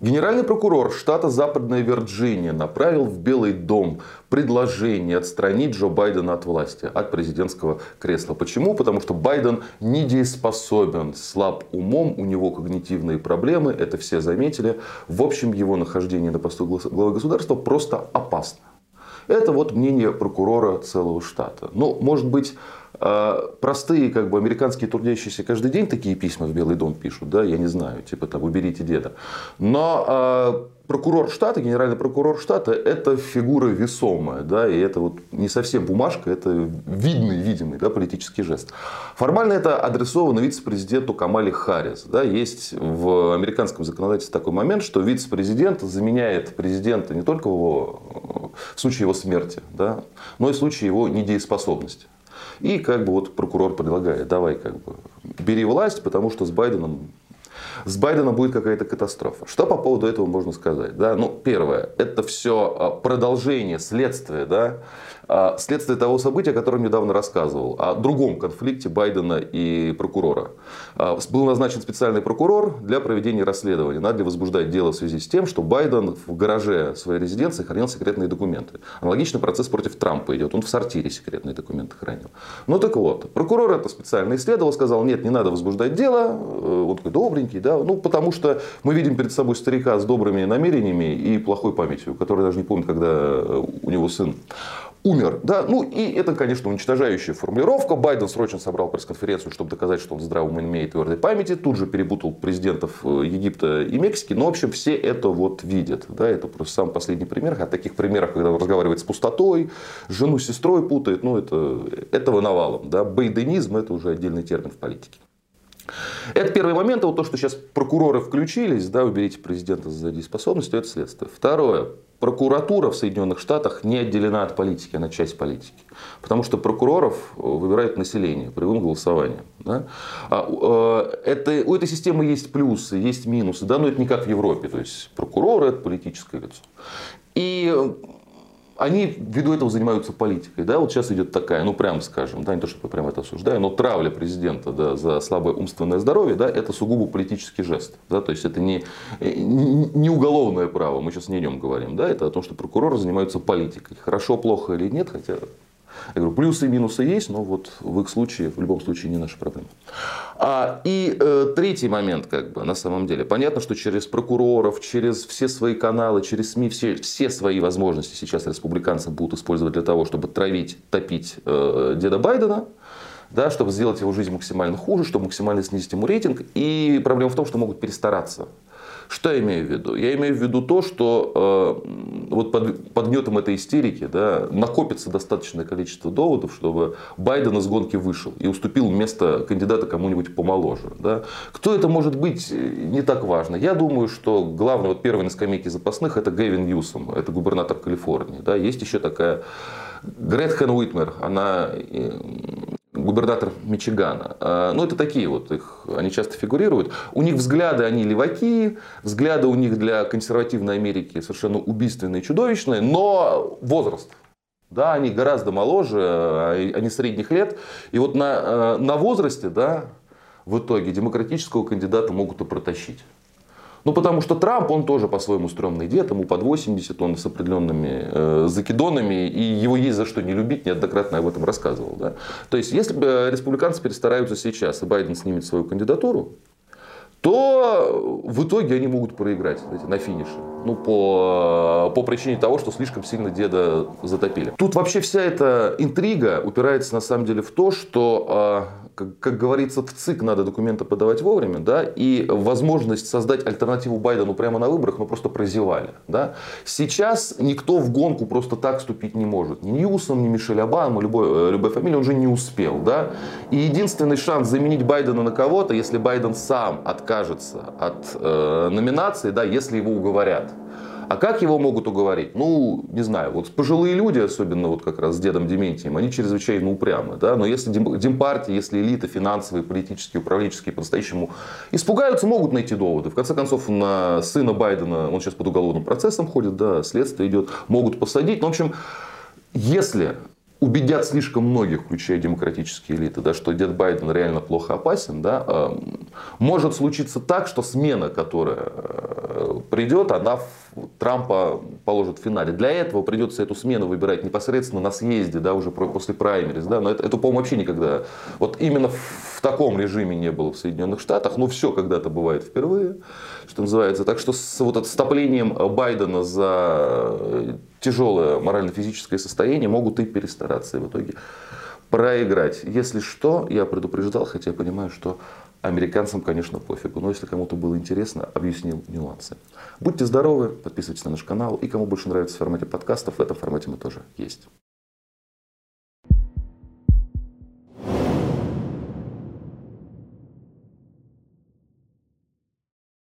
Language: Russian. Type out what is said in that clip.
Генеральный прокурор штата Западная Вирджиния направил в Белый дом предложение отстранить Джо Байдена от власти, от президентского кресла. Почему? Потому что Байден недееспособен, слаб умом, у него когнитивные проблемы, это все заметили. В общем, его нахождение на посту главы государства просто опасно. Это вот мнение прокурора целого штата. Ну, может быть, простые как бы американские трудящиеся каждый день такие письма в Белый дом пишут, да, я не знаю, типа там уберите деда. Но э, прокурор штата, генеральный прокурор штата, это фигура весомая, да, и это вот не совсем бумажка, это видный, видимый, да, политический жест. Формально это адресовано вице-президенту Камали Харрис, да, есть в американском законодательстве такой момент, что вице-президент заменяет президента не только его, в случае его смерти, да, но и в случае его недееспособности. И как бы вот прокурор предлагает, давай как бы бери власть, потому что с Байденом с Байденом будет какая-то катастрофа. Что по поводу этого можно сказать? Да? Ну, первое, это все а, продолжение следствия, да? А, следствие того события, о котором недавно рассказывал, о другом конфликте Байдена и прокурора. А, был назначен специальный прокурор для проведения расследования. Надо ли возбуждать дело в связи с тем, что Байден в гараже своей резиденции хранил секретные документы. Аналогичный процесс против Трампа идет. Он в сортире секретные документы хранил. Ну так вот, прокурор это специально исследовал, сказал, нет, не надо возбуждать дело. Э, он такой добренький, да, ну, потому что мы видим перед собой старика с добрыми намерениями и плохой памятью, который даже не помнит, когда э, у него сын умер. Да? Ну и это, конечно, уничтожающая формулировка. Байден срочно собрал пресс-конференцию, чтобы доказать, что он здравым имеет твердой памяти. Тут же перепутал президентов э, Египта и Мексики. Но, в общем, все это вот видят. Да? Это просто самый последний пример. А таких примерах, когда он разговаривает с пустотой, жену с сестрой путает, ну это, этого навалом. Да? Байденизм это уже отдельный термин в политике. Это первый момент, а вот то, что сейчас прокуроры включились, да, уберите президента за дееспособностью, это следствие. Второе. Прокуратура в Соединенных Штатах не отделена от политики, она часть политики. Потому что прокуроров э, выбирает население прямым голосованием. Да? А, э, это, у этой системы есть плюсы, есть минусы, да, но это не как в Европе. То есть прокуроры это политическое лицо. И они ввиду этого занимаются политикой. Да? Вот сейчас идет такая, ну прямо скажем, да, не то, что я прямо это осуждаю, но травля президента да, за слабое умственное здоровье, да, это сугубо политический жест. Да? То есть это не, не уголовное право, мы сейчас не о нем говорим. Да? Это о том, что прокуроры занимаются политикой. Хорошо, плохо или нет, хотя я говорю, плюсы и минусы есть, но вот в их случае, в любом случае, не наша проблема. А, и э, третий момент, как бы, на самом деле. Понятно, что через прокуроров, через все свои каналы, через СМИ, все, все свои возможности сейчас республиканцы будут использовать для того, чтобы травить, топить э, деда Байдена да, чтобы сделать его жизнь максимально хуже, чтобы максимально снизить ему рейтинг. И проблема в том, что могут перестараться. Что я имею в виду? Я имею в виду то, что э, вот под, под гнетом этой истерики да, накопится достаточное количество доводов, чтобы Байден из гонки вышел и уступил место кандидата кому-нибудь помоложе. Да. Кто это может быть, не так важно. Я думаю, что главный, вот первый на скамейке запасных, это Гэвин Ньюсом, это губернатор Калифорнии. Да. Есть еще такая Гретхен Уитмер, она э, губернатор Мичигана. А, ну, это такие вот, их, они часто фигурируют. У них взгляды, они леваки, взгляды у них для консервативной Америки совершенно убийственные, чудовищные, но возраст. Да, они гораздо моложе, а, они средних лет. И вот на, а, на возрасте, да, в итоге демократического кандидата могут и протащить. Ну, потому что Трамп, он тоже по-своему стрёмный дед, ему под 80, он с определенными э, закидонами, и его есть за что не любить, неоднократно об этом рассказывал. Да? То есть, если бы республиканцы перестараются сейчас, и Байден снимет свою кандидатуру, то в итоге они могут проиграть знаете, на финише. Ну, по, по причине того, что слишком сильно деда затопили. Тут вообще вся эта интрига упирается на самом деле в то, что а, как, как говорится, в ЦИК надо документы подавать вовремя, да, и возможность создать альтернативу Байдену прямо на выборах мы просто прозевали. Да. Сейчас никто в гонку просто так вступить не может. Ни Ньюсом, ни Мишель Обама, любой, э, любая фамилия, он уже не успел. Да. И единственный шанс заменить Байдена на кого-то, если Байден сам откажется от э, номинации, да, если его уговорят. А как его могут уговорить? Ну, не знаю, вот пожилые люди, особенно вот как раз с дедом Дементием, они чрезвычайно упрямы. Да? Но если демпартии, если элита финансовые, политические, управленческие по-настоящему испугаются, могут найти доводы. В конце концов, на сына Байдена, он сейчас под уголовным процессом ходит, да, следствие идет, могут посадить. Ну, в общем, если убедят слишком многих, включая демократические элиты, да, что дед Байден реально плохо опасен, да, может случиться так, что смена, которая э, придет, она Трампа положит в финале. Для этого придется эту смену выбирать непосредственно на съезде, да, уже после праймерис. Да, но это, это по-моему, вообще никогда. Вот именно в таком режиме не было в Соединенных Штатах. Но все когда-то бывает впервые, что называется. Так что с вот отступлением Байдена за тяжелое морально-физическое состояние могут и перестараться и в итоге проиграть. Если что, я предупреждал, хотя я понимаю, что Американцам, конечно, пофигу. Но если кому-то было интересно, объяснил нюансы. Будьте здоровы, подписывайтесь на наш канал. И кому больше нравится в формате подкастов, в этом формате мы тоже есть.